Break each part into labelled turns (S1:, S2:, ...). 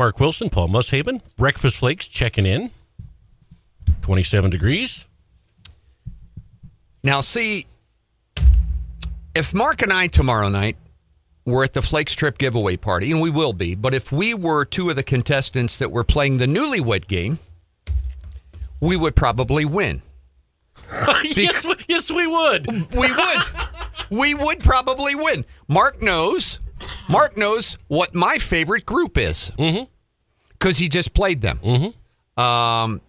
S1: Mark Wilson, Paul Mushaben, Breakfast Flakes checking in. 27 degrees.
S2: Now, see, if Mark and I tomorrow night were at the Flakes Trip giveaway party, and we will be, but if we were two of the contestants that were playing the newlywed game, we would probably win.
S1: yes, we- yes, we would.
S2: We would. we would probably win. Mark knows. Mark knows what my favorite group is. Mm-hmm. Because he just played them. Mm-hmm. Um,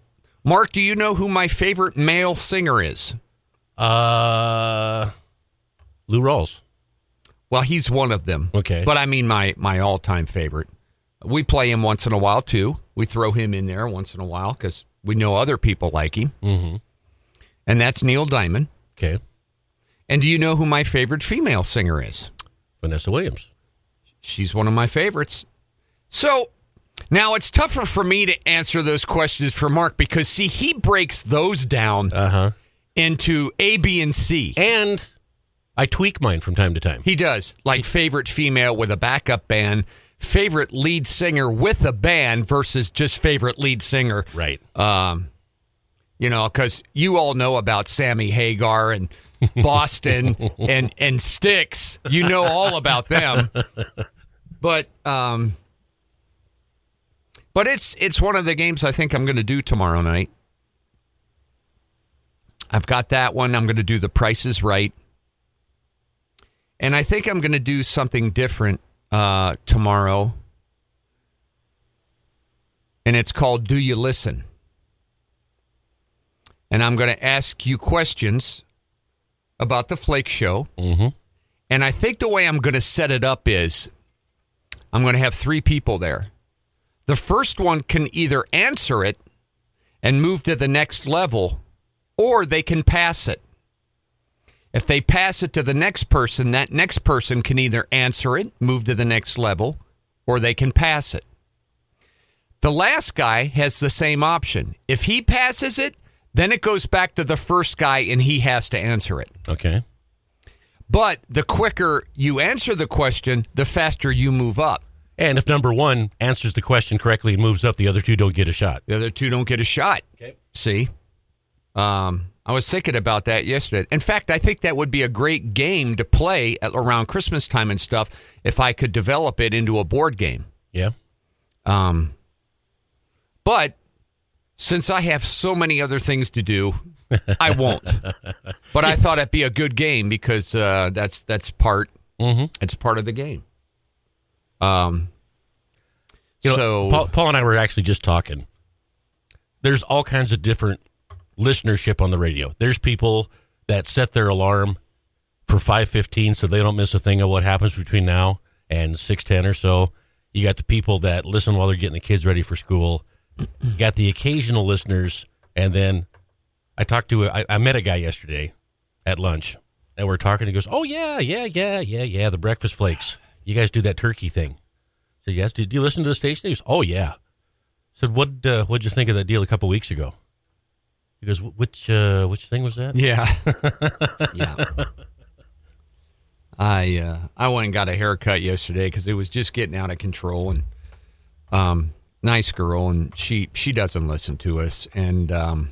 S2: Mark, do you know who my favorite male singer is?
S1: Uh, Lou Rawls.
S2: Well, he's one of them.
S1: Okay.
S2: But I mean my my all-time favorite. We play him once in a while too. We throw him in there once in a while cuz we know other people like him. Mm-hmm. And that's Neil Diamond.
S1: Okay.
S2: And do you know who my favorite female singer is?
S1: Vanessa Williams.
S2: She's one of my favorites. So now it's tougher for me to answer those questions for Mark because see he breaks those down
S1: Uh huh.
S2: into A, B, and C.
S1: And I tweak mine from time to time.
S2: He does. Like favorite female with a backup band, favorite lead singer with a band versus just favorite lead singer.
S1: Right.
S2: Um, you know, because you all know about Sammy Hagar and Boston and and Styx. You know all about them. But um, but it's it's one of the games I think I'm going to do tomorrow night. I've got that one. I'm going to do the prices right. And I think I'm going to do something different uh, tomorrow. And it's called Do You Listen? And I'm going to ask you questions about the Flake Show.
S1: Mm-hmm.
S2: And I think the way I'm going to set it up is I'm going to have three people there. The first one can either answer it and move to the next level, or they can pass it. If they pass it to the next person, that next person can either answer it, move to the next level, or they can pass it. The last guy has the same option. If he passes it, then it goes back to the first guy and he has to answer it.
S1: Okay.
S2: But the quicker you answer the question, the faster you move up.
S1: And if number one answers the question correctly and moves up, the other two don't get a shot.
S2: The other two don't get a shot.
S1: Okay.
S2: See? Um, I was thinking about that yesterday. In fact, I think that would be a great game to play at, around Christmas time and stuff if I could develop it into a board game.
S1: Yeah.
S2: Um, but since I have so many other things to do, I won't. but I thought it'd be a good game because uh, that's that's part
S1: Mm-hmm.
S2: it's part of the game. Um,
S1: You know,
S2: so
S1: Paul, Paul and I were actually just talking. There's all kinds of different listenership on the radio. There's people that set their alarm for 5:15 so they don't miss a thing of what happens between now and 6:10 or so. You got the people that listen while they're getting the kids ready for school. You got the occasional listeners and then I talked to I, I met a guy yesterday at lunch and we're talking he goes, "Oh yeah, yeah, yeah, yeah, yeah, the breakfast flakes. You guys do that turkey thing." I said, "Yes, did you listen to the station?" He goes, "Oh yeah." I said, "What uh, what'd you think of that deal a couple weeks ago?" He goes, "Which uh, which thing was that?"
S2: Yeah. yeah. I uh, I went and got a haircut yesterday because it was just getting out of control and um nice girl and she she doesn't listen to us and um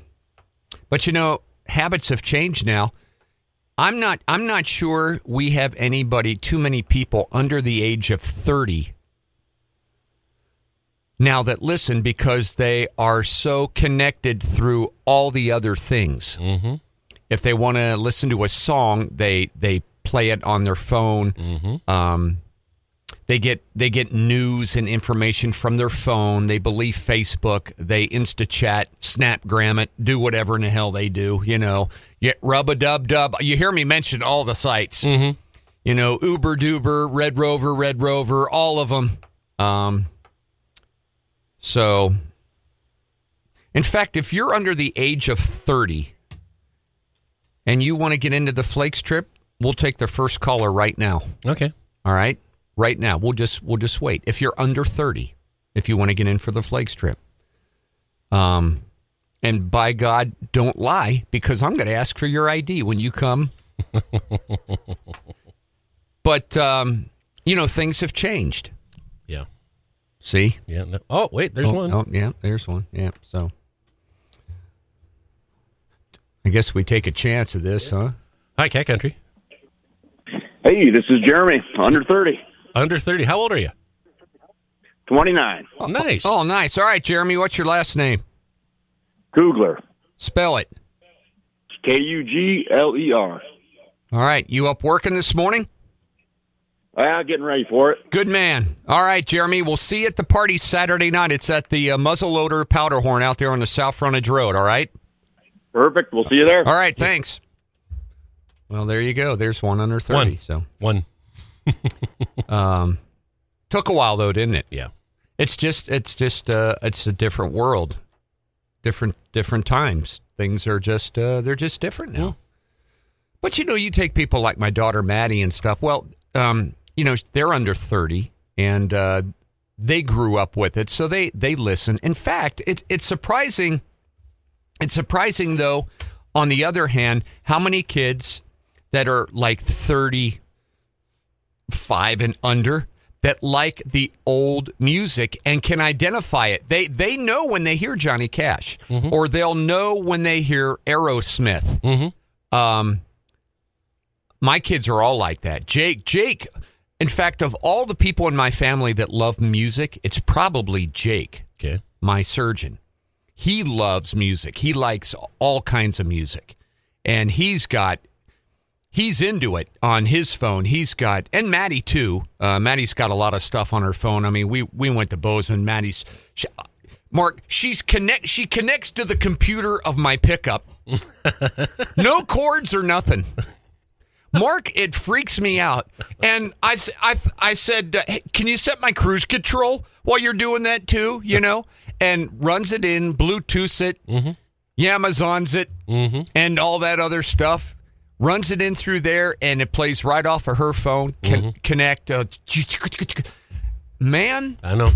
S2: but you know habits have changed now. I'm not I'm not sure we have anybody too many people under the age of 30 now that listen because they are so connected through all the other things
S1: Mm-hmm.
S2: if they want to listen to a song, they they play it on their phone. Um, they get they get news and information from their phone. They believe Facebook. They Insta chat, Snapgram it, do whatever in the hell they do. You know, you rub a dub dub. You hear me mention all the sites.
S1: Mm-hmm.
S2: You know, Uber Duber, Red Rover, Red Rover, all of them. Um, so, in fact, if you're under the age of 30 and you want to get into the Flakes trip, we'll take the first caller right now.
S1: Okay.
S2: All right? Right now. We'll just we'll just wait. If you're under 30, if you want to get in for the Flakes trip. Um and by God, don't lie because I'm going to ask for your ID when you come. but um you know, things have changed.
S1: Yeah.
S2: See?
S1: Yeah. No. Oh, wait, there's
S2: oh,
S1: one.
S2: Oh, yeah, there's one. Yeah. So I guess we take a chance of this, huh?
S1: Hi, Cat Country.
S3: Hey, this is Jeremy, under 30,
S1: Under 30. How old are you?
S3: 29,
S1: nice.
S2: Oh, nice. All right, Jeremy, what's your last name?
S3: Kugler,
S2: Spell it.
S3: K U G L E R.
S2: All right, you up working this morning?
S3: Ah, getting ready for it.
S2: Good man. All right, Jeremy, we'll see you at the party Saturday night. It's at the uh, Muzzleloader Powder Horn out there on the South Frontage Road, all right?
S3: Perfect. We'll see you there.
S2: All right, thanks. Well, there you go. There's one under 30.
S1: One.
S2: So,
S1: One.
S2: um, took a while though, didn't it?
S1: Yeah.
S2: It's just it's just uh it's a different world. Different different times. Things are just uh they're just different now. But you know, you take people like my daughter Maddie and stuff. Well, um, you know, they're under 30 and uh they grew up with it, so they they listen. In fact, it, it's surprising it's surprising though on the other hand how many kids that are like 35 and under that like the old music and can identify it. They they know when they hear Johnny Cash, or they'll know when they hear Aerosmith. Um, my kids are all like that. Jake, Jake. In fact, of all the people in my family that love music, it's probably Jake,
S1: Okay.
S2: my surgeon. He loves music. He likes all kinds of music, and he's got he's into it on his phone. He's got and Maddie too. Uh, Maddie's got a lot of stuff on her phone. I mean, we we went to Bozeman. Maddie's she, Mark. She's connect. She connects to the computer of my pickup. no cords or nothing. Mark, it freaks me out. And I, I, th- I said, uh, hey, can you set my cruise control while you're doing that too? You know, and runs it in, Bluetooths it, Amazons it, and all that other stuff. Runs it in through there, and it plays right off of her phone. Con- Connect, uh, man,
S1: I know.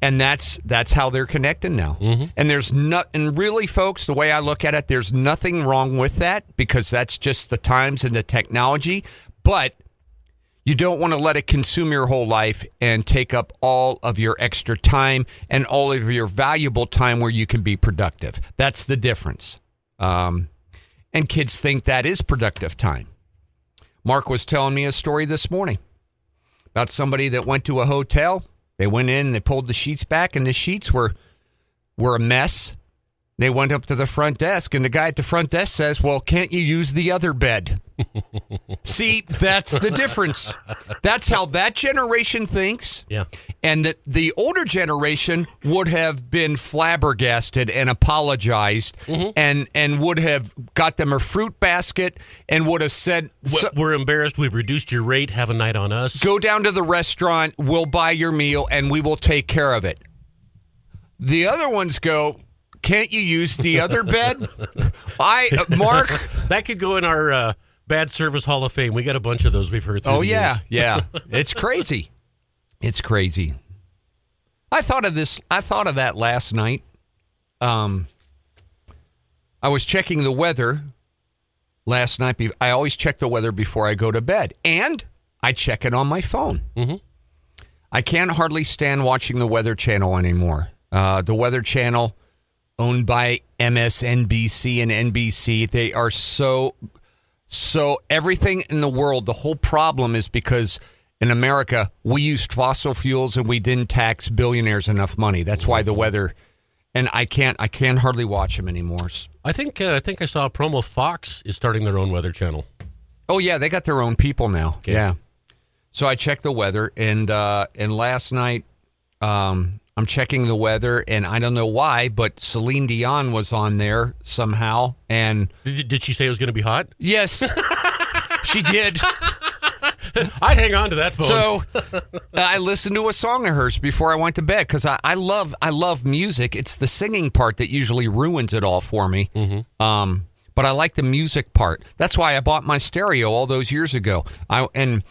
S2: And that's that's how they're connecting now. And there's not, and really, folks, the way I look at it, there's nothing wrong with that because that's just the times and the technology. But you don't want to let it consume your whole life and take up all of your extra time and all of your valuable time where you can be productive. That's the difference. Um, and kids think that is productive time. Mark was telling me a story this morning about somebody that went to a hotel. They went in, they pulled the sheets back, and the sheets were were a mess. They went up to the front desk, and the guy at the front desk says, "Well, can't you use the other bed?" See, that's the difference. That's how that generation thinks.
S1: Yeah.
S2: And that the older generation would have been flabbergasted and apologized mm-hmm. and and would have got them a fruit basket and would have said
S1: W- We're embarrassed. We've reduced your rate. Have a night on us.
S2: go down to the restaurant, we'll buy your meal and we will take care of it. The other ones go, can't you use the other bed? I uh, Mark
S1: That could go in our uh, bad service hall of fame. We got a bunch of those we've heard. Through
S2: Oh yeah, yeah. It's crazy. It's crazy. I thought of this. I thought of that last night. Um, I was checking the weather last night. I always check the weather before I go to bed, and I check it on my phone. Mm-hmm. I can't hardly stand watching the Weather Channel anymore. Uh, the Weather Channel, owned by MSNBC and NBC, they are so so everything in the world, the whole problem is because in America we used fossil fuels and we didn't tax billionaires enough money. That's why the weather. And I can't, I can't hardly watch them anymore.
S1: I think uh, I think I saw a promo. Fox is starting their own weather channel.
S2: Oh yeah, they got their own people now. Yeah. So I checked the weather, and uh, and last night, um, I'm checking the weather, and I don't know why, but Celine Dion was on there somehow, and
S1: Did, did she say it was going to be hot?
S2: yes, she did.
S1: I'd hang on to that phone.
S2: So I listened to a song of hers before I went to bed because I, I love I love music. It's the singing part that usually ruins it all for me. Um, but I like the music part. That's why I bought my stereo all those years ago. I and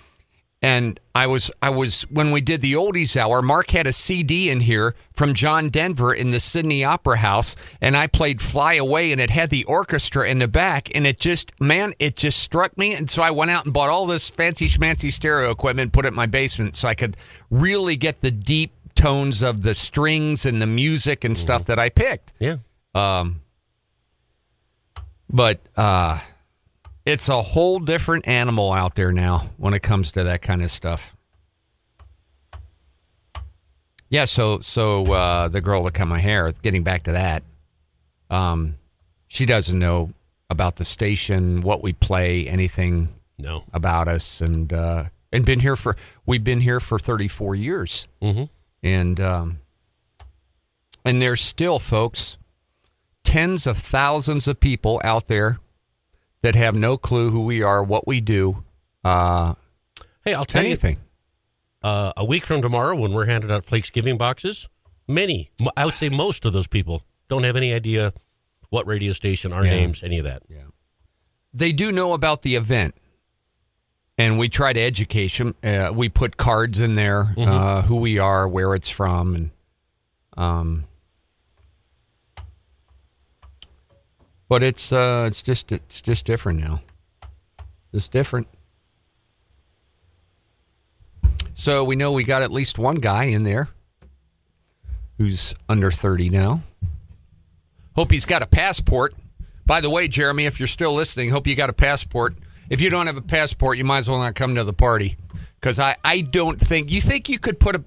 S2: and I was I was when we did the oldies hour. Mark had a CD in here from John Denver in the Sydney Opera House, and I played "Fly Away," and it had the orchestra in the back, and it just man, it just struck me, and so I went out and bought all this fancy schmancy stereo equipment, put it in my basement, so I could really get the deep tones of the strings and the music and stuff that I picked.
S1: Yeah.
S2: Um, but uh, it's a whole different animal out there now when it comes to that kind of stuff. Yeah, so so uh, the girl that cut my hair, getting back to that, um, she doesn't know about the station, what we play, anything
S1: No.
S2: about us, and uh, and been here for we've been here for thirty four years,
S1: Mm-hmm.
S2: and um, and there's still folks, tens of thousands of people out there that have no clue who we are, what we do, uh,
S1: Hey, I'll tell
S2: anything.
S1: you, uh, a week from tomorrow, when we're handing out Flakes giving boxes, many, I would say most of those people don't have any idea what radio station, our
S2: Yeah.
S1: names, any of that. Yeah.
S2: They do know about the event, and we try to educate them. Uh, we put cards in there, uh, who we are, where it's from, and um. But it's uh, it's just it's just different now. It's different. So we know we got at least one guy in there who's under thirty now. Hope he's got a passport. By the way, Jeremy, if you're still listening, hope you got a passport. If you don't have a passport, you might as well not come to the party. Because I, I don't think you think you could put a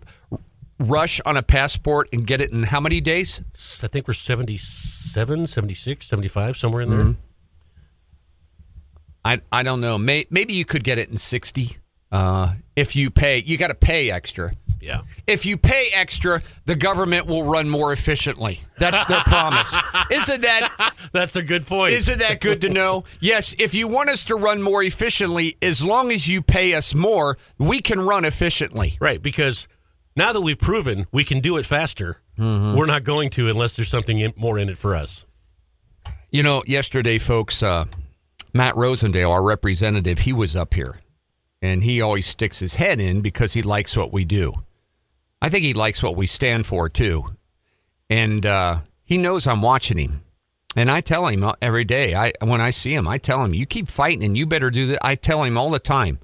S2: rush on a passport and get it in how many days?
S1: I think we're 77, 76, 75, somewhere in there.
S2: I I don't know. May, maybe you could get it in sixty. Uh, if you pay, you got to pay extra.
S1: Yeah.
S2: If you pay extra, the government will run more efficiently. That's their promise. Isn't that
S1: That's a good point.
S2: Isn't that good to know? Yes, if you want us to run more efficiently, as long as you pay us more, we can run efficiently.
S1: Right, because now that we've proven we can do it faster, we're not going to unless there's something in, more in it for us.
S2: You know, yesterday, folks, uh, Matt Rosendale, our representative, he was up here, and he always sticks his head in because he likes what we do. I think he likes what we stand for too, and uh, he knows I'm watching him. And I tell him uh, every day. I when I see him, I tell him, "You keep fighting, and you better do that." I tell him all the time.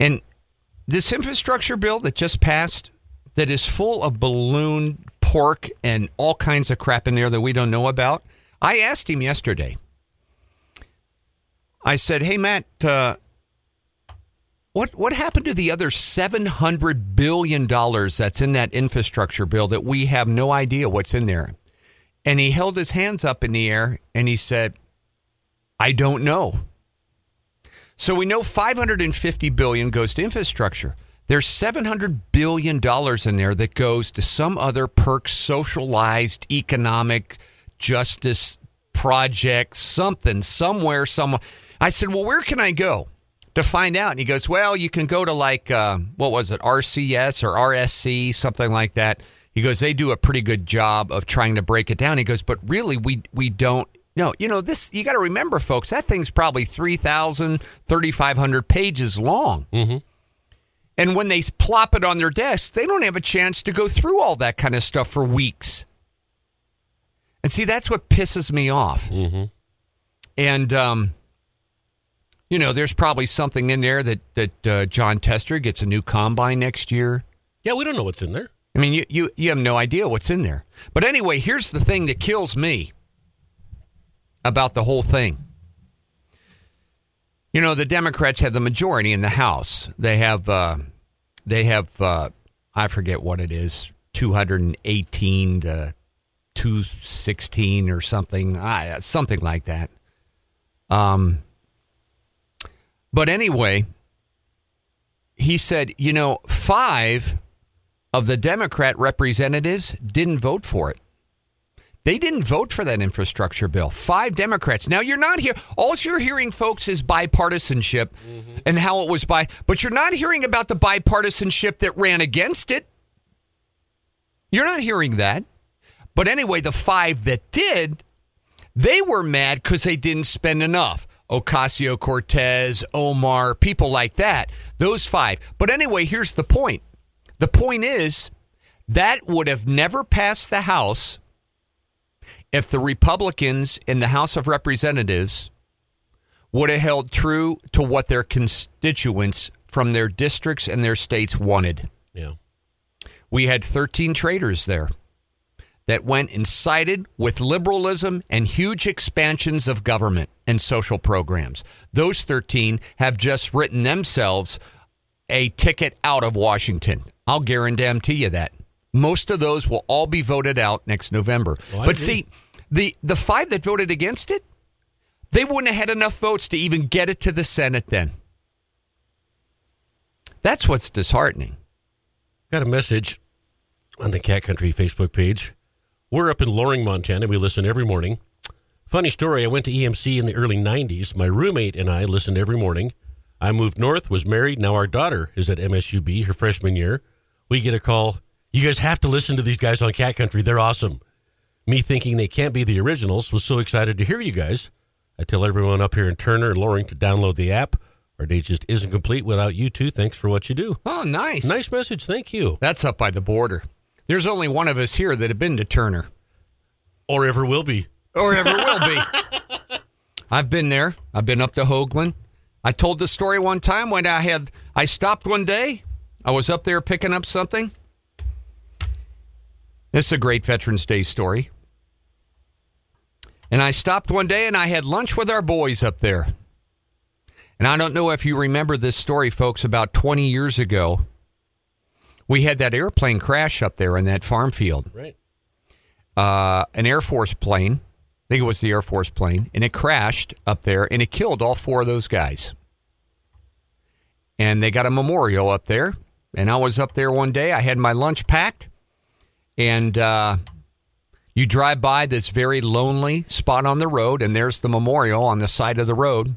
S2: And this infrastructure bill that just passed, that is full of balloon pork and all kinds of crap in there that we don't know about. I asked him yesterday. I said, "Hey Matt, uh, what what happened to the other seven hundred billion dollars that's in that infrastructure bill that we have no idea what's in there?" And he held his hands up in the air and he said, "I don't know." So we know 550 billion goes to infrastructure. There's 700 billion dollars in there that goes to some other perk socialized economic justice project something somewhere somewhere. I said, "Well, where can I go?" To find out, and he goes, "Well, you can go to like uh, what was it, RCS or RSC, something like that." He goes, "They do a pretty good job of trying to break it down." He goes, "But really, we we don't no, you know, this, you got to remember, folks, that thing's probably 3,000, 3,500 pages long. Mm-hmm. And when they plop it on their desks, they don't have a chance to go through all that kind of stuff for weeks. And see, that's what pisses me off. Mm-hmm. And, um, you know, there's probably something in there that, that uh, Jon Tester gets a new combine next year.
S1: Yeah, we don't know what's in there.
S2: I mean, you, you, you have no idea what's in there. But anyway, here's the thing that kills me about the whole thing. You know, the Democrats have the majority in the House. They have, uh, they have, uh, I forget what it is, 218 to 216 or something, uh, something like that. Um, but anyway, he said, you know, five of the Democrat representatives didn't vote for it. They didn't vote for that infrastructure bill. Five Democrats. Now you're not here. All you're hearing, folks, is bipartisanship mm-hmm. and how it was by. But you're not hearing about the bipartisanship that ran against it. You're not hearing that. But anyway, the five that did, they were mad because they didn't spend enough. Ocasio Cortez, Omar, people like that. Those five. But anyway, here's the point. The point is that would have never passed the House if the Republicans in the House of Representatives would have held true to what their constituents from their districts and their states wanted.
S1: Yeah.
S2: we had 13 traitors there that went and sided with liberalism and huge expansions of government and social programs. Those 13 have just written themselves a ticket out of Washington. I'll guarantee you that. Most of those will all be voted out next November.
S1: Well,
S2: but
S1: agree.
S2: see, the the five that voted against it, they wouldn't have had enough votes to even get it to the Senate then. That's what's disheartening.
S1: Got a message on the Cat Country Facebook page. We're up in Loring, Montana. We listen every morning. Funny story, I went to EMC in the early 90s. My roommate and I listened every morning. I moved north, was married. Now our daughter is at MSUB, her freshman year. We get a call. You guys have to listen to these guys on Cat Country. They're awesome. Me thinking they can't be the originals, was so excited to hear you guys. I tell everyone up here in Turner and Loring to download the app. Our day just isn't complete without you two. Thanks for what you do.
S2: Oh, nice.
S1: Nice message. Thank you.
S2: That's up by the border. There's only one of us here that have been to Turner.
S1: Or ever will be.
S2: or ever will be. I've been there. I've been up to Hogeland. I told the story one time when I had I stopped one day. I was up there picking up something. This is a great Veterans Day story. And I stopped one day and I had lunch with our boys up there. And I don't know if you remember this story, folks, about 20 years ago. We had that airplane crash up there in that farm field
S1: Right.
S2: uh, an Air Force plane. I think it was the Air Force plane, and it crashed up there, and it killed all four of those guys. And they got a memorial up there. And I was up there one day. I had my lunch packed, and uh, you drive by this very lonely spot on the road, and there's the memorial on the side of the road.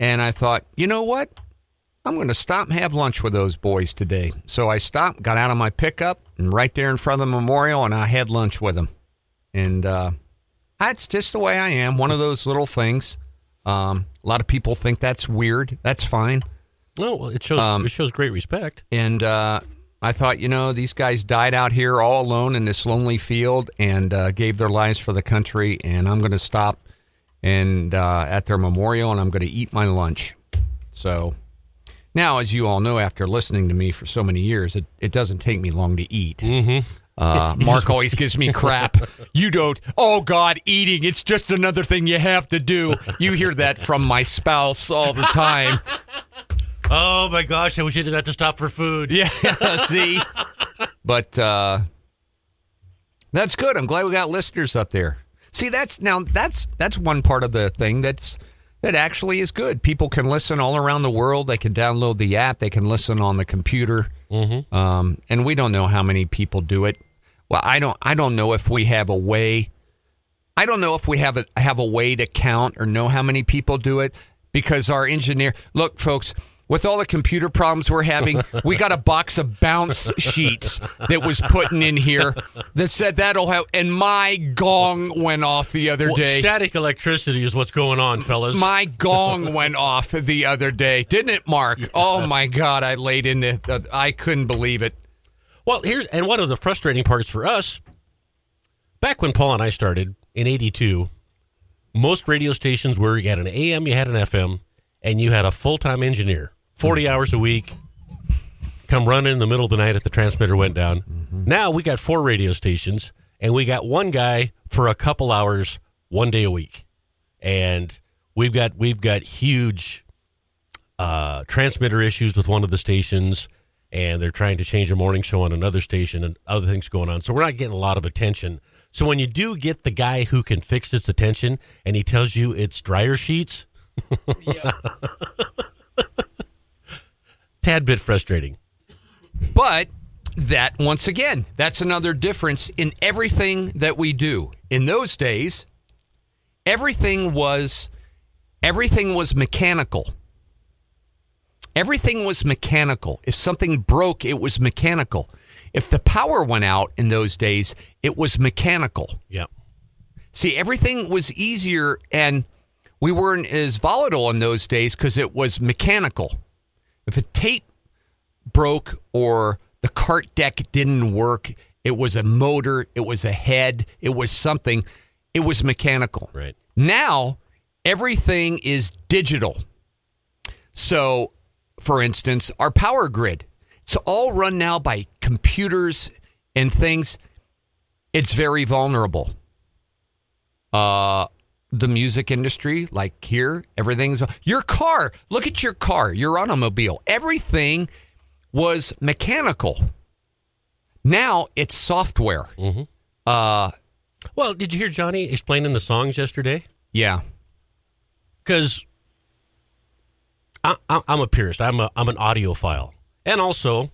S2: And I thought, you know what? I'm going to stop and have lunch with those boys today. So I stopped, got out of my pickup, and right there in front of the memorial, and I had lunch with them. And uh, that's just the way I am. One of those little things. Um, a lot of people think that's weird. That's fine.
S1: No, well, it shows
S2: Um,
S1: it shows great respect.
S2: And uh, I thought, you know, these guys died out here all alone in this lonely field and uh, gave their lives for the country. And I'm going to stop and uh, at their memorial, and I'm going to eat my lunch. So now, as you all know, after listening to me for so many years, it, it doesn't take me long to eat. Mm-hmm. Uh, Mark always gives me crap. You don't. Oh God, eating. It's just another thing you have to do. You hear that from my spouse all the time.
S1: Oh my gosh! I wish I didn't have to stop for food.
S2: Yeah, see? But uh that's good. I'm glad we got listeners up there. See, that's now that's that's one part of the thing that's that actually is good. People can listen all around the world. They can download the app. They can listen on the computer. Mm-hmm. Um, and we don't know how many people do it. Well, I don't. I don't know if we have a way. I don't know if we have a have a way to count or know how many people do it because our engineer. Look, folks. With all the computer problems we're having, we got a box of bounce sheets that was putting in here that said that'll have. And my gong went off the other
S1: Well,
S2: day.
S1: static electricity is what's going on, fellas.
S2: My gong went off the other day, didn't it, Mark? Oh my God! I laid in the. Uh, I couldn't believe it.
S1: well, here's and one of the frustrating parts for us. Back when Paul and I started in '82, most radio stations were you had an AM, you had an FM, and you had a full time engineer, 40 hours a week, come running in the middle of the night if the transmitter went down. Now we got four radio stations, and we got one guy for a couple hours, one day a week, and we've got we've got huge uh, transmitter issues with one of the stations, and they're trying to change a morning show on another station, and other things going on. So we're not getting a lot of attention. So when you do get the guy who can fix this attention, and he tells you it's dryer sheets, tad bit frustrating.
S2: But that, once again, that's another difference in everything that we do. In those days, everything was everything was mechanical. Everything was mechanical. If something broke, it was mechanical. If the power went out in those days, it was mechanical.
S1: Yeah.
S2: See, everything was easier and we weren't as volatile in those days because it was mechanical. If a tape broke or the cart deck didn't work, it was a motor, it was a head, it was something, it was mechanical.
S1: Right.
S2: Now, everything is digital. So, for instance, our power grid. It's all run now by computers and things. It's very vulnerable. Uh, the music industry, like here, everything's your car. Look at your car, your automobile. Everything was mechanical. Now it's software. Uh,
S1: Well, did you hear Johnny explaining the songs yesterday?
S2: yeah.
S1: Because I'm a purist. I'm a I'm an audiophile, and also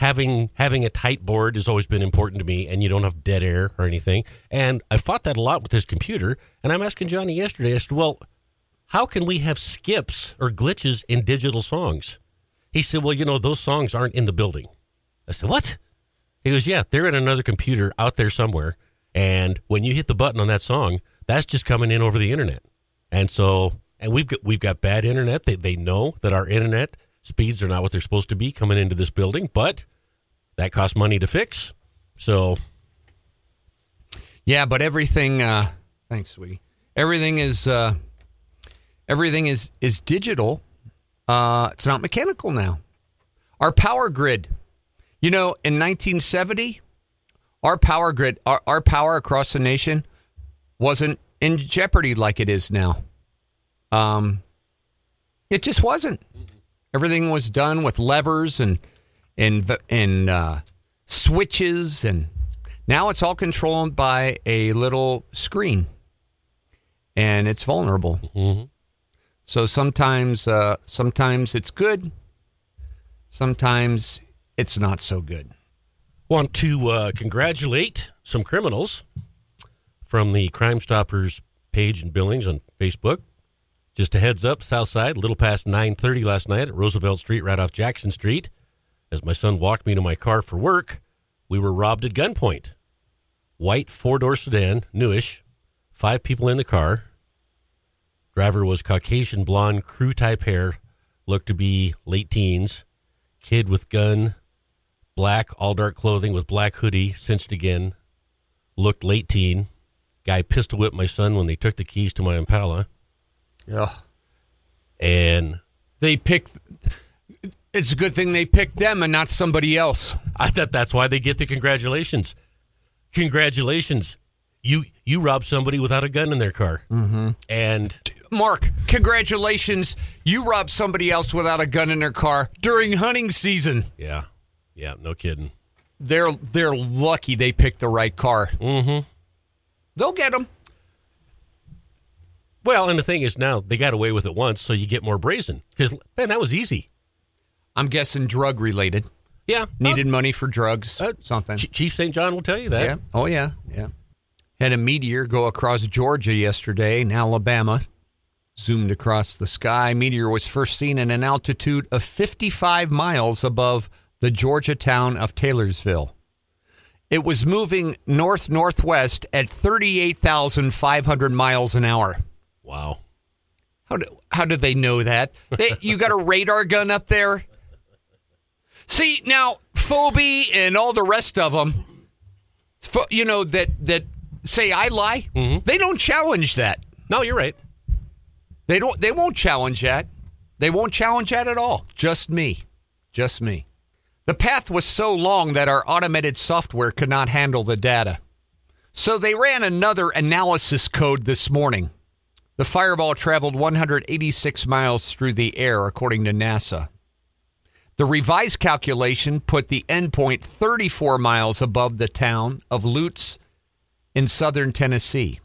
S1: having having a tight board has always been important to me. And you don't have dead air or anything. And I fought that a lot with this computer. And I'm asking Johnny yesterday. I said, "Well, how can we have skips or glitches in digital songs?" He said, "Well, you know, those songs aren't in the building." I said, "What?" He goes, "Yeah, they're in another computer out there somewhere, and when you hit the button on that song, that's just coming in over the internet." And so, and we've got we've got bad internet. They they know that our internet speeds are not what they're supposed to be coming into this building, but that costs money to fix. So,
S2: Yeah, but everything. Uh, thanks, sweetie. Everything is uh, everything is is digital. Uh, it's not mechanical now. Our power grid. You know, in 1970, our power grid, our, our power across the nation, wasn't in jeopardy like it is now. Um, it just wasn't. Everything was done with levers and and and uh, switches, and now it's all controlled by a little screen, and it's vulnerable. So sometimes, uh, sometimes it's good. Sometimes it's not so good.
S1: want to uh, congratulate some criminals from the Crime Stoppers page in Billings on Facebook. Just a heads up, Southside, a little past 9:30 last night at Roosevelt Street, right off Jackson Street. As my son walked me to my car for work, we were robbed at gunpoint. White four-door sedan, newish, five people in the car. Driver was Caucasian blonde, crew type hair, looked to be late teens. Kid with gun, black, all dark clothing with black hoodie, cinched again. Looked late teen. Guy pistol whipped my son when they took the keys to my Impala.
S2: Yeah.
S1: And
S2: They picked. It's a good thing they picked them and not somebody else.
S1: I thought that's why they get the congratulations. Congratulations. You you robbed somebody without a gun in their car. Mm-hmm. And
S2: Mark, congratulations. You robbed somebody else without a gun in their car during hunting season.
S1: yeah, yeah, no kidding.
S2: They're they're lucky they picked the right car.
S1: Mm-hmm.
S2: They'll get them.
S1: Well, and the thing is now they got away with it once, so you get more brazen. Because man, that was easy.
S2: I'm guessing drug related.
S1: Yeah,
S2: Needed money for drugs.
S1: Uh,
S2: something.
S1: Ch- Chief St. John will tell you that.
S2: Yeah. Oh yeah. Yeah. Had a meteor go across Georgia yesterday and Alabama. Zoomed across the sky. Meteor was first seen at an altitude of 55 miles above the Georgia town of Taylorsville. It was moving north northwest at 38,500 miles an hour.
S1: Wow.
S2: How do, how did they know that? They, you got a radar gun up there? See, now, Phoebe and all the rest of them, you know, that, that say I lie, mm-hmm. they don't challenge that.
S1: No, you're right.
S2: They don't. They won't challenge that. They won't challenge that at all. Just me. Just me. The path was so long that our automated software could not handle the data. So they ran another analysis code this morning. The fireball traveled 186 miles through the air, according to NASA. The revised calculation put the endpoint 34 miles above the town of Lutts in southern Tennessee.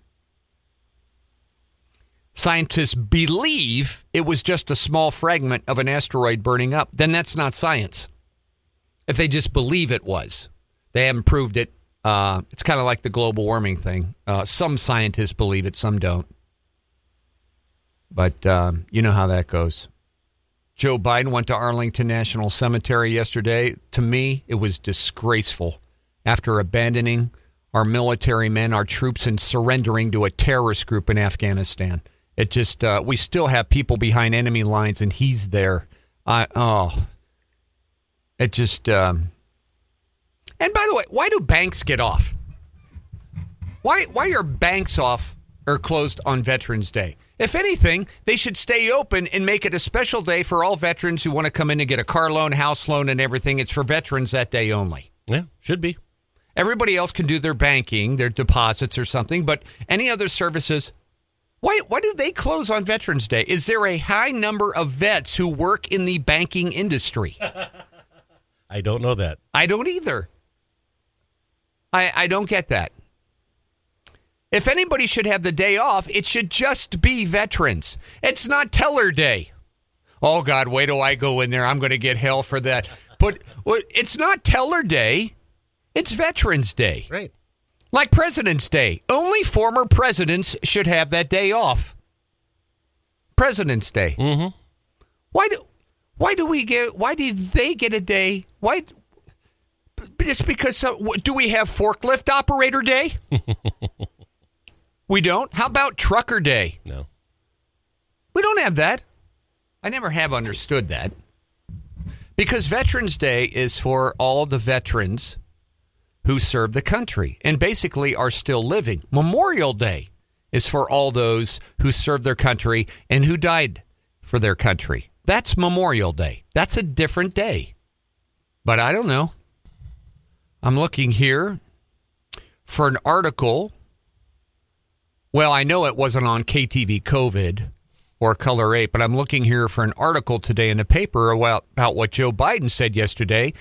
S2: Scientists believe it was just a small fragment of an asteroid burning up. Then that's not science. If they just believe it was, they haven't proved it. Uh, it's kind of like the global warming thing. Uh, some scientists believe it, some don't. But um, you know how that goes. Joe Biden went to Arlington National Cemetery yesterday. To me, it was disgraceful. After abandoning our military men, our troops, and surrendering to a terrorist group in Afghanistan, it just uh, we still have people behind enemy lines, and he's there. I oh, it just. Um, and by the way, why do banks get off? Why why are banks off or closed on Veterans Day? If anything, they should stay open and make it a special day for all veterans who want to come in and get a car loan, house loan, and everything. It's for veterans that day only.
S1: Yeah, should be.
S2: Everybody else can do their banking, their deposits, or something, but any other services. Why, why do they close on Veterans Day? Is there a high number of vets who work in the banking industry?
S1: I don't know that.
S2: I don't either. I, I don't get that. If anybody should have the day off, it should just be veterans. It's not Teller Day. Oh God, wait till I go in there. I'm going to get hell for that. But it's not Teller Day. It's Veterans Day.
S1: Right.
S2: Like President's Day. Only former presidents should have that day off. President's Day.
S1: Mm-hmm.
S2: Why do why do we get why do they get a day? Why just because do we have forklift operator day? we don't. How about trucker day?
S1: No.
S2: We don't have that. I never have understood that. Because Veterans Day is for all the veterans who served the country and basically are still living. Memorial Day is for all those who served their country and who died for their country. That's Memorial Day. That's a different day. But I don't know. I'm looking here for an article. Well, I know it wasn't on KTV COVID or KULR 8, but I'm looking here for an article today in the paper about, about what Joe Biden said yesterday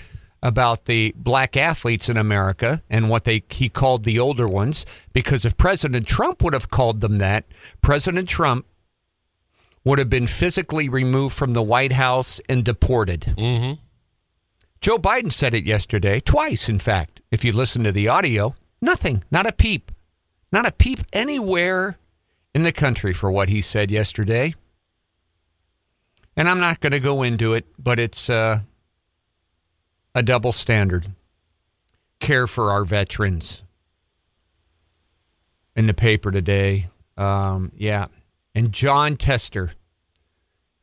S2: about the black athletes in America and what they he called the older ones because if President Trump would have called them that, President Trump would have been physically removed from the White House and deported.
S1: Mm-hmm.
S2: Joe Biden said it yesterday, twice, in fact. If you listen to the audio, nothing, not a peep, not a peep anywhere in the country for what he said yesterday. And I'm not going to go into it, but it's uh, a double standard. Care for our veterans. In the paper today, um, yeah. And Jon Tester,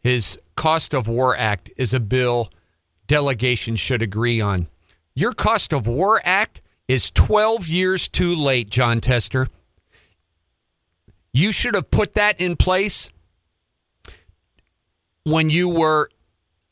S2: his Cost of War Act is a bill delegation should agree on. Your Cost of War Act is 12 years too late, Jon Tester. You should have put that in place when you were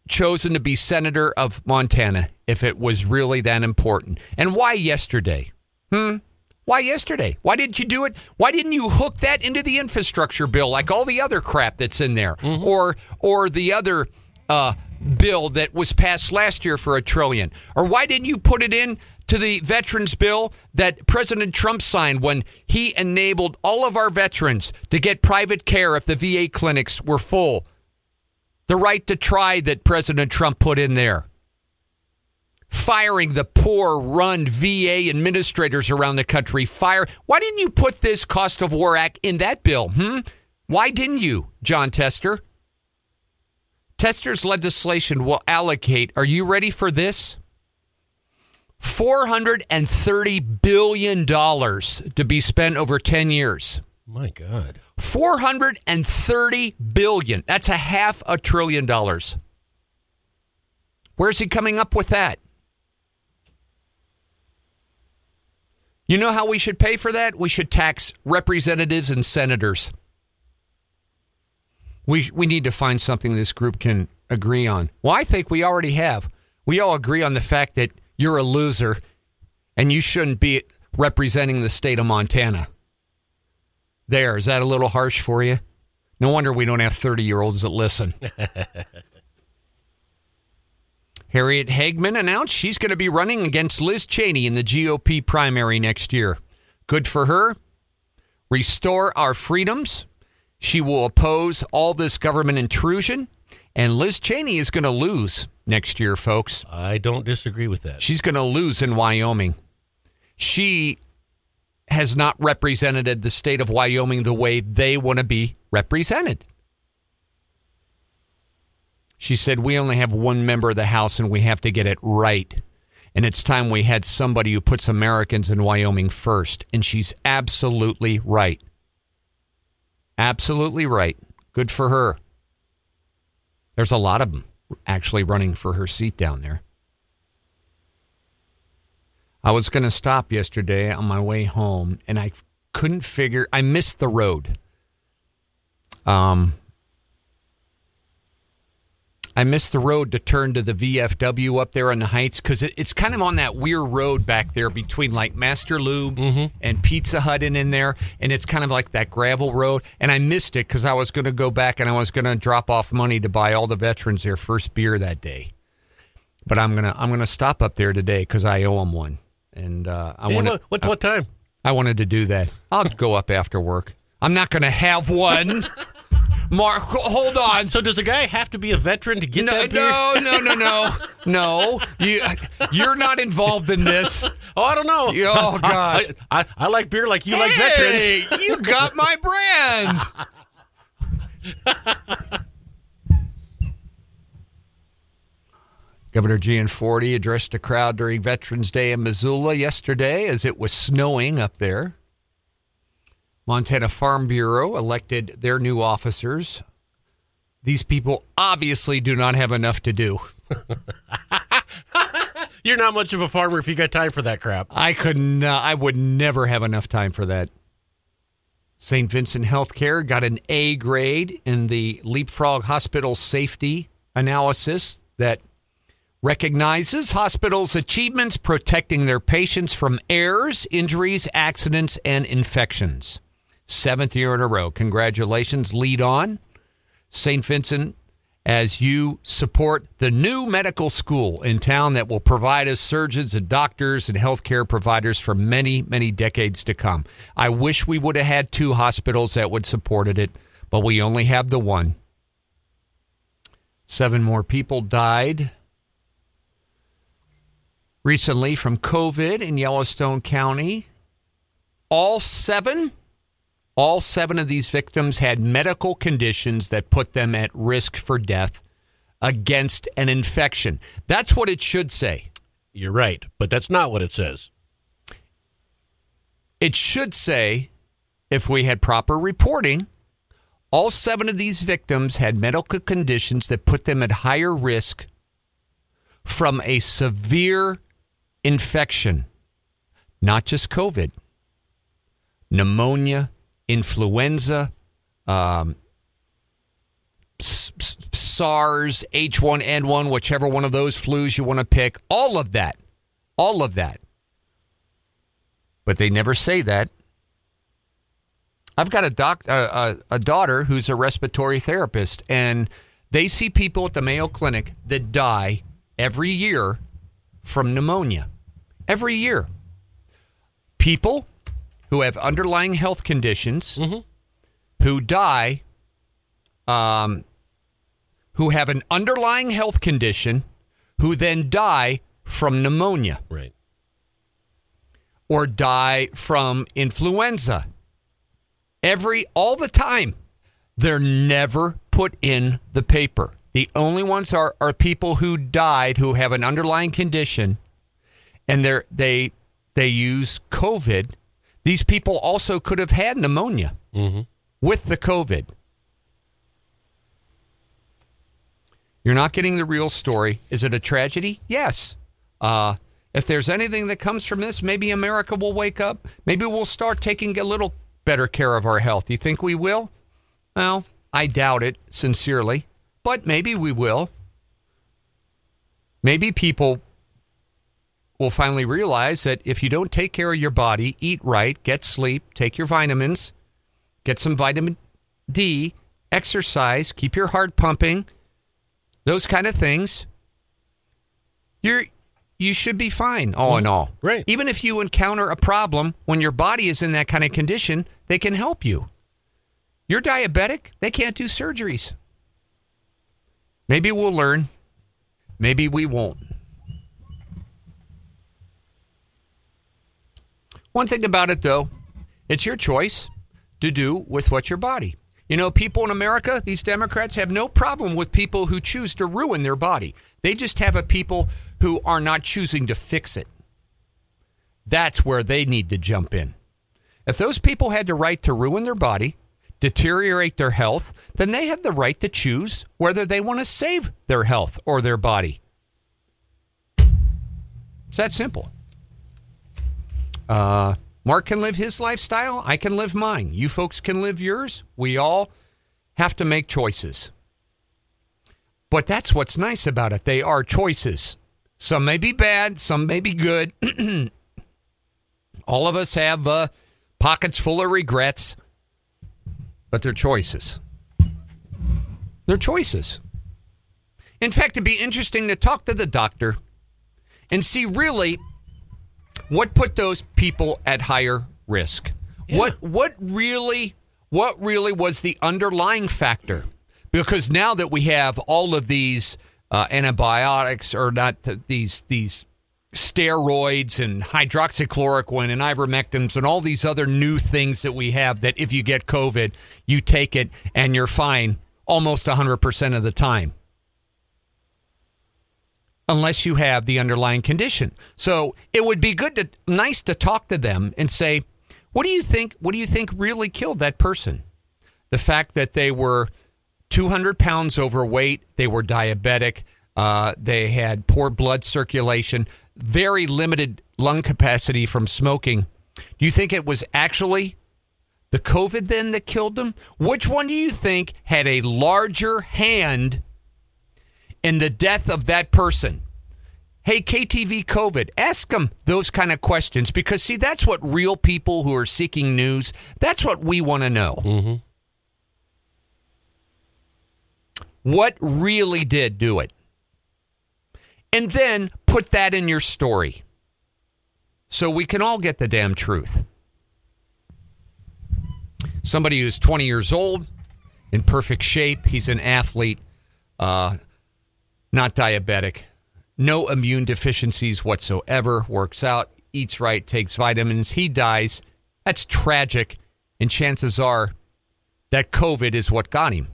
S2: chosen to be senator of Montana, if it was really that important. And why yesterday? Hmm? Why yesterday? Why didn't you do it? Why didn't you hook that into the infrastructure bill like all the other crap that's in there, mm-hmm. or or the other uh, bill that was passed last year for a trillion? Or why didn't you put it in to the veterans bill that President Trump signed when he enabled all of our veterans to get private care if the VA clinics were full? The right to try that President Trump put in there firing the poor run VA administrators around the country. Fire. Why didn't you put this cost of war act in that bill? Hmm? Why didn't you, Jon Tester? Tester's legislation will allocate, are you ready for this? $430 billion to be spent over 10 years.
S1: My God.
S2: 430 billion. That's a half a trillion dollars. Where's he coming up with that? You know how we should pay for that? We should tax representatives and senators. We we need to find something this group can agree on. Well, I think we already have. We all agree on the fact that you're a loser and you shouldn't be representing the state of Montana. There, is that a little harsh for you? No wonder we don't have 30 year olds that listen. Harriet Hageman announced she's going to be running against Liz Cheney in the GOP primary next year. Good for her. Restore our freedoms. She will oppose all this government intrusion. And Liz Cheney is going to lose next year, folks.
S1: I don't disagree with that.
S2: She's going to lose in Wyoming. She has not represented the state of Wyoming the way they want to be represented. She said, We only have one member of the House and we have to get it right. And it's time we had somebody who puts Americans in Wyoming first. And she's absolutely right. Absolutely right. Good for her. There's a lot of them actually running for her seat down there. I was going to stop yesterday on my way home and I couldn't figure, I missed the road. Um, I missed the road to turn to the VFW up there on the Heights because it, it's kind of on that weird road back there between like Master Lube and Pizza Hut and in there, and it's kind of like that gravel road. And I missed it because I was going to go back and I was going to drop off money to buy all the veterans their first beer that day. But I'm gonna I'm gonna stop up there today because I owe them one, and uh, I
S1: Hey,
S2: want
S1: what, what, what time?
S2: I wanted to do that. I'll go up after work. I'm not going to have one. Mark, hold on.
S1: So does a guy have to be a veteran to get
S2: No,
S1: that beer?
S2: no, no, no, no, no. You, you're not involved in this.
S1: Oh, I don't know.
S2: Oh, gosh.
S1: I, I, I like beer like you like veterans.
S2: You got my brand. Governor Gianforte addressed a crowd during Veterans Day in Missoula yesterday as it was snowing up there. Montana Farm Bureau elected their new officers. These people obviously do not have enough to do.
S1: You're not much of a farmer if you got time for that crap.
S2: I could not, I would never have enough time for that. St. Vincent Healthcare got an A grade in the Leapfrog Hospital safety analysis that recognizes hospitals' achievements protecting their patients from errors, injuries, accidents, and infections. Seventh year in a row. Congratulations. Lead on. St. Vincent as you support the new medical school in town that will provide us surgeons and doctors and healthcare providers for many, many decades to come. I wish we would have had two hospitals that would supported it, but we only have the one. Seven more people died recently from COVID in Yellowstone County. All seven all seven of these victims had medical conditions that put them at risk for death against an infection. That's what it should say.
S1: You're right, but that's not what it says.
S2: It should say, if we had proper reporting, all seven of these victims had medical conditions that put them at higher risk from a severe infection, not just COVID, pneumonia, influenza, um, SARS, H1N1, whichever one of those flus you want to pick, all of that, all of that. But they never say that. I've got a doc, a, a daughter who's a respiratory therapist, and they see people at the Mayo Clinic that die every year from pneumonia. Every year, people who have underlying health conditions who die um, who have an underlying health condition who then die from pneumonia.
S1: Right.
S2: or die from influenza. Every all the time. They're never put in the paper. The only ones are, are people who died who have an underlying condition and they're they they use covid these people also could have had pneumonia with the covid you're not getting the real story is it a tragedy yes uh if there's anything that comes from this, maybe America will wake up. Maybe we'll start taking a little better care of our health. You think we will? Well, I doubt it, sincerely, but maybe we will. Maybe people will finally realize that if you don't take care of your body, eat right, get sleep, take your vitamins, get some vitamin D, exercise, keep your heart pumping, those kind of things, you're you should be fine all in mm-hmm. all.
S1: Right.
S2: Even if you encounter a problem when your body is in that kind of condition, they can help you. You're diabetic, they can't do surgeries. Maybe we'll learn. Maybe we won't. One thing about it, though, it's your choice to do with what your body. You know, people in America, these Democrats have no problem with people who choose to ruin their body. They just have a people who are not choosing to fix it. That's where they need to jump in. If those people had the right to ruin their body, deteriorate their health, then they have the right to choose whether they want to save their health or their body. It's that simple. Uh, Mark can live his lifestyle. I can live mine. You folks can live yours. We all have to make choices. But that's what's nice about it. They are choices. Some may be bad, some may be good. All of us have uh, pockets full of regrets, but they're choices. They're choices. In fact, it'd be interesting to talk to the doctor and see really what put those people at higher risk. What what really what really was the underlying factor? Because now that we have all of these uh, antibiotics or not th- these these steroids and hydroxychloroquine and ivermectins and all these other new things that we have that if you get COVID, you take it and you're fine almost 100% of the time. Unless you have the underlying condition. So it would be good to nice to talk to them and say, what do you think what do you think really killed that person? The fact that they were 200 pounds overweight, they were diabetic, uh, they had poor blood circulation, very limited lung capacity from smoking. Do you think it was actually the COVID then that killed them? Which one do you think had a larger hand in the death of that person? Hey, KTV COVID, ask them those kind of questions because, see, that's what real people who are seeking news, that's what we want to know.
S1: Mm-hmm.
S2: What really did do it? And then put that in your story so we can all get the damn truth. Somebody who's 20 years old, in perfect shape, he's an athlete, uh, not diabetic, no immune deficiencies whatsoever, works out, eats right, takes vitamins, he dies. That's tragic. And chances are that COVID is what got him.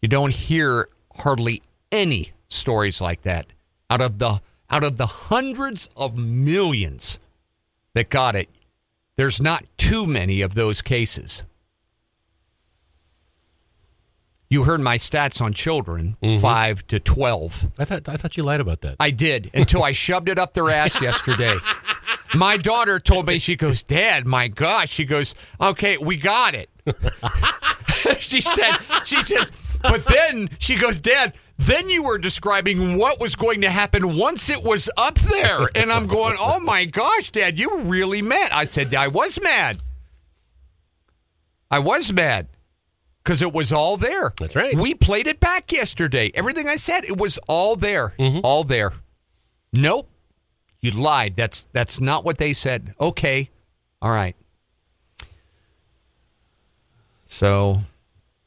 S2: You don't hear hardly any stories like that out of the out of the hundreds of millions that got it. There's not too many of those cases. You heard my stats on children, mm-hmm. 5 to 12.
S1: I thought I thought you lied about that.
S2: I did until I shoved it up their ass yesterday. My daughter told me, she goes, Dad, my gosh. She goes, okay, we got it. she said, she says, but then she goes, Dad, then you were describing what was going to happen once it was up there. And I'm going, oh my gosh, Dad, you were really mad. I said, I was mad. I was mad because it was all there.
S1: That's right.
S2: We played it back yesterday. Everything I said, it was all there. All there. Nope. You lied. That's that's not what they said. Okay. All right. So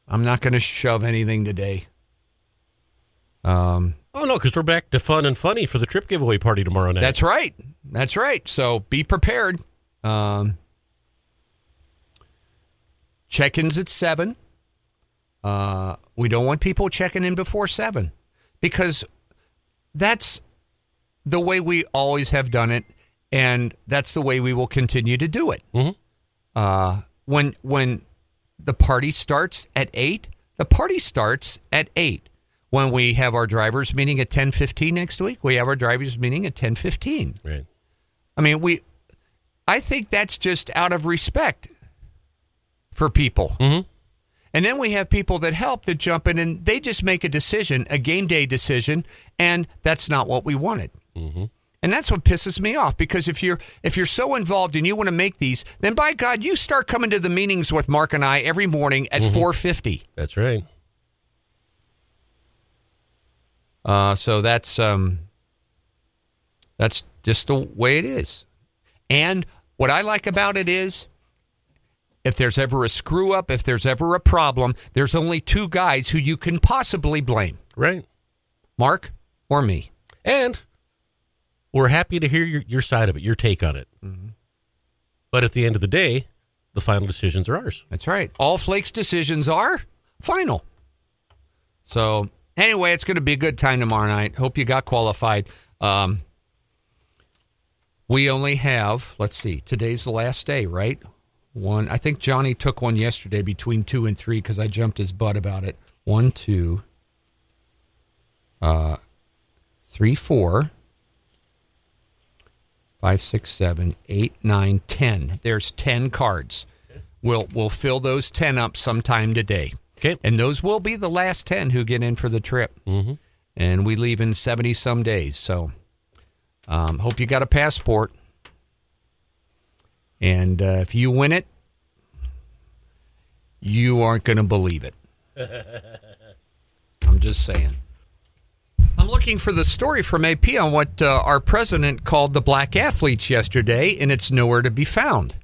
S2: I'm not going to shove anything today. Um,
S1: oh no, because we're back to fun and funny for the trip giveaway party tomorrow night.
S2: that's right. That's right. So be prepared. Um, check-ins at seven. Uh, we don't want people checking in before seven because that's the way we always have done it, and that's the way we will continue to do it.
S1: Mhm.
S2: Uh, when when the party starts at eight, the party starts at eight. When we have our drivers meeting at ten fifteen next week, we have our drivers meeting at ten fifteen.
S1: right.
S2: I mean, we. I think that's just out of respect for people.
S1: Mhm.
S2: And then we have people that help that jump in and they just make a decision, a game day decision, and that's not what we wanted.
S1: Mm-hmm.
S2: And that's what pisses me off because if you're if you're so involved and you want to make these, then by God, you start coming to the meetings with Mark and I every morning at four fifty.
S1: That's right.
S2: Uh, so that's um, that's just the way it is. And what I like about it is, if there's ever a screw up, if there's ever a problem, there's only two guys who you can possibly blame:
S1: Right.
S2: Mark or me.
S1: And we're happy to hear your, your side of it, your take on it.
S2: Mm-hmm.
S1: But at the end of the day, the final decisions are ours.
S2: That's right. All Flake's decisions are final. So anyway, it's going to be a good time tomorrow night. Hope you got qualified. Um, we only have, let's see, today's the last day, right? One. I think Johnny took one yesterday between two and three because I jumped his butt about it. One, two, uh, three, four, five, six, seven, eight, nine, ten. There's ten cards. We'll we'll fill those ten up sometime today.
S1: Okay.
S2: And those will be the last 10 who get in for the trip.
S1: Mhm.
S2: And we leave in 70 some days. So um, hope you got a passport. And uh, if you win it, you aren't going to believe it. I'm just saying. I'm looking for the story from AP on what uh, our president called the black athletes yesterday, and it's nowhere to be found.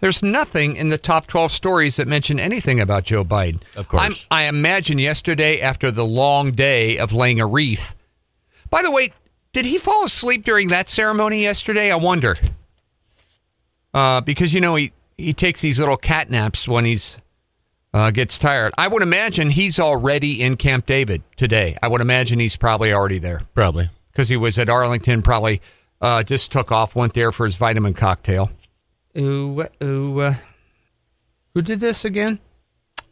S2: There's nothing in the top 12 stories that mention anything about Joe Biden.
S1: Of course.
S2: I'm, I imagine yesterday, after the long day of laying a wreath. By the way, did he fall asleep during that ceremony yesterday? I wonder. Uh, because, you know, he, he takes these little cat naps when he's uh, gets tired. I would imagine he's already in Camp David today. I would imagine he's probably already there
S1: Probably.
S2: because he was at Arlington, probably uh, just took off, went there for his vitamin cocktail. Ooh, ooh, uh, who did this again?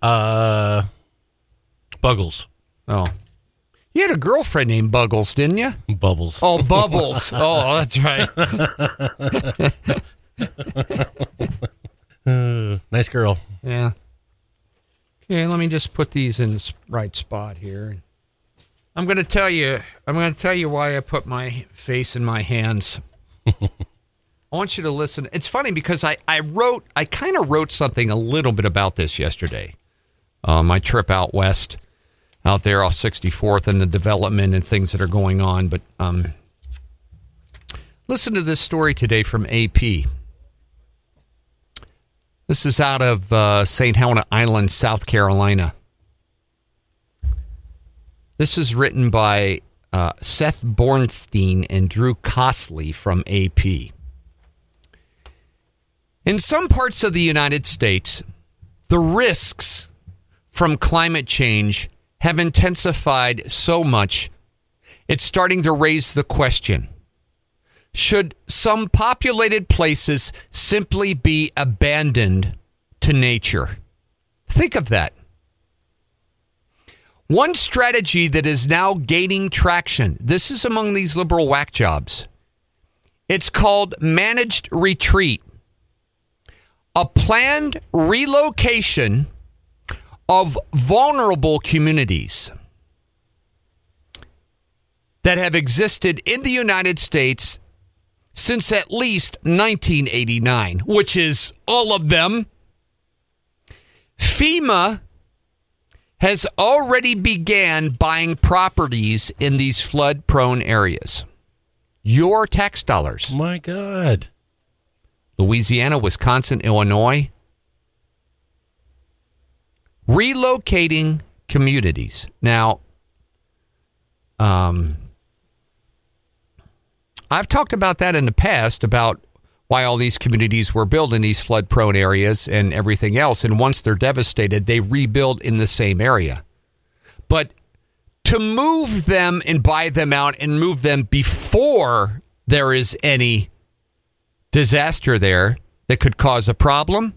S1: Uh, Buggles.
S2: Oh, you had a girlfriend named Buggles, didn't you?
S1: Bubbles.
S2: Oh, Bubbles. oh, that's right.
S1: Uh, nice girl.
S2: Yeah. Okay, let me just put these in the right spot here. I'm going to tell you. I'm going to tell you why I put my face in my hands. I want you to listen. It's funny because I I wrote I kind of wrote something a little bit about this yesterday. Uh, my trip out west, out there off 64th, and the development and things that are going on. But um, listen to this story today from AP. This is out of uh, St. Helena Island, South Carolina. This is written by uh, Seth Borenstein and Drew Costley from AP. In some parts of the United States, the risks from climate change have intensified so much, it's starting to raise the question should some populated places simply be abandoned to nature? Think of that. One strategy that is now gaining traction, this is among these liberal whack jobs. It's called managed retreat, a planned relocation of vulnerable communities that have existed in the United States since at least 1989, which is all of them. FEMA has already began buying properties in these flood prone areas. Your tax dollars.
S1: My God.
S2: Louisiana, Wisconsin, Illinois. Relocating communities. Now, um, I've talked about that in the past about why all these communities were built in these flood prone areas and everything else. And once they're devastated, they rebuild in the same area. But to move them and buy them out and move them before there is any disaster there that could cause a problem,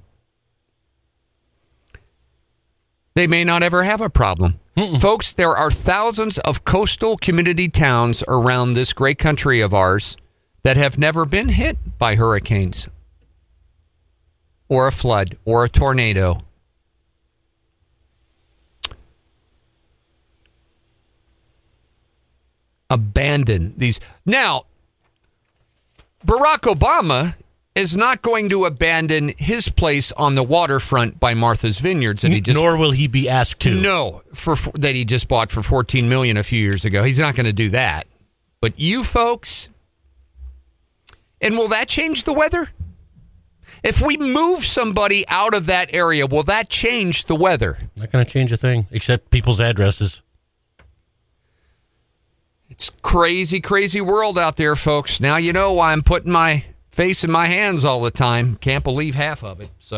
S2: they may not ever have a problem. Folks, there are thousands of coastal community towns around this great country of ours that have never been hit by hurricanes or a flood or a tornado. Abandon these. Now, Barack Obama is not going to abandon his place on the waterfront by Martha's Vineyards that he just
S1: Nor will he be asked to.
S2: no, for, that he just bought for 14 million a few years ago. He's not going to do that. But you folks and will that change the weather? If we move somebody out of that area, will that change the weather?
S1: Not going to change a thing except people's addresses.
S2: It's crazy, crazy world out there, folks. Now you know why I'm putting my face in my hands all the time. Can't believe half of it. So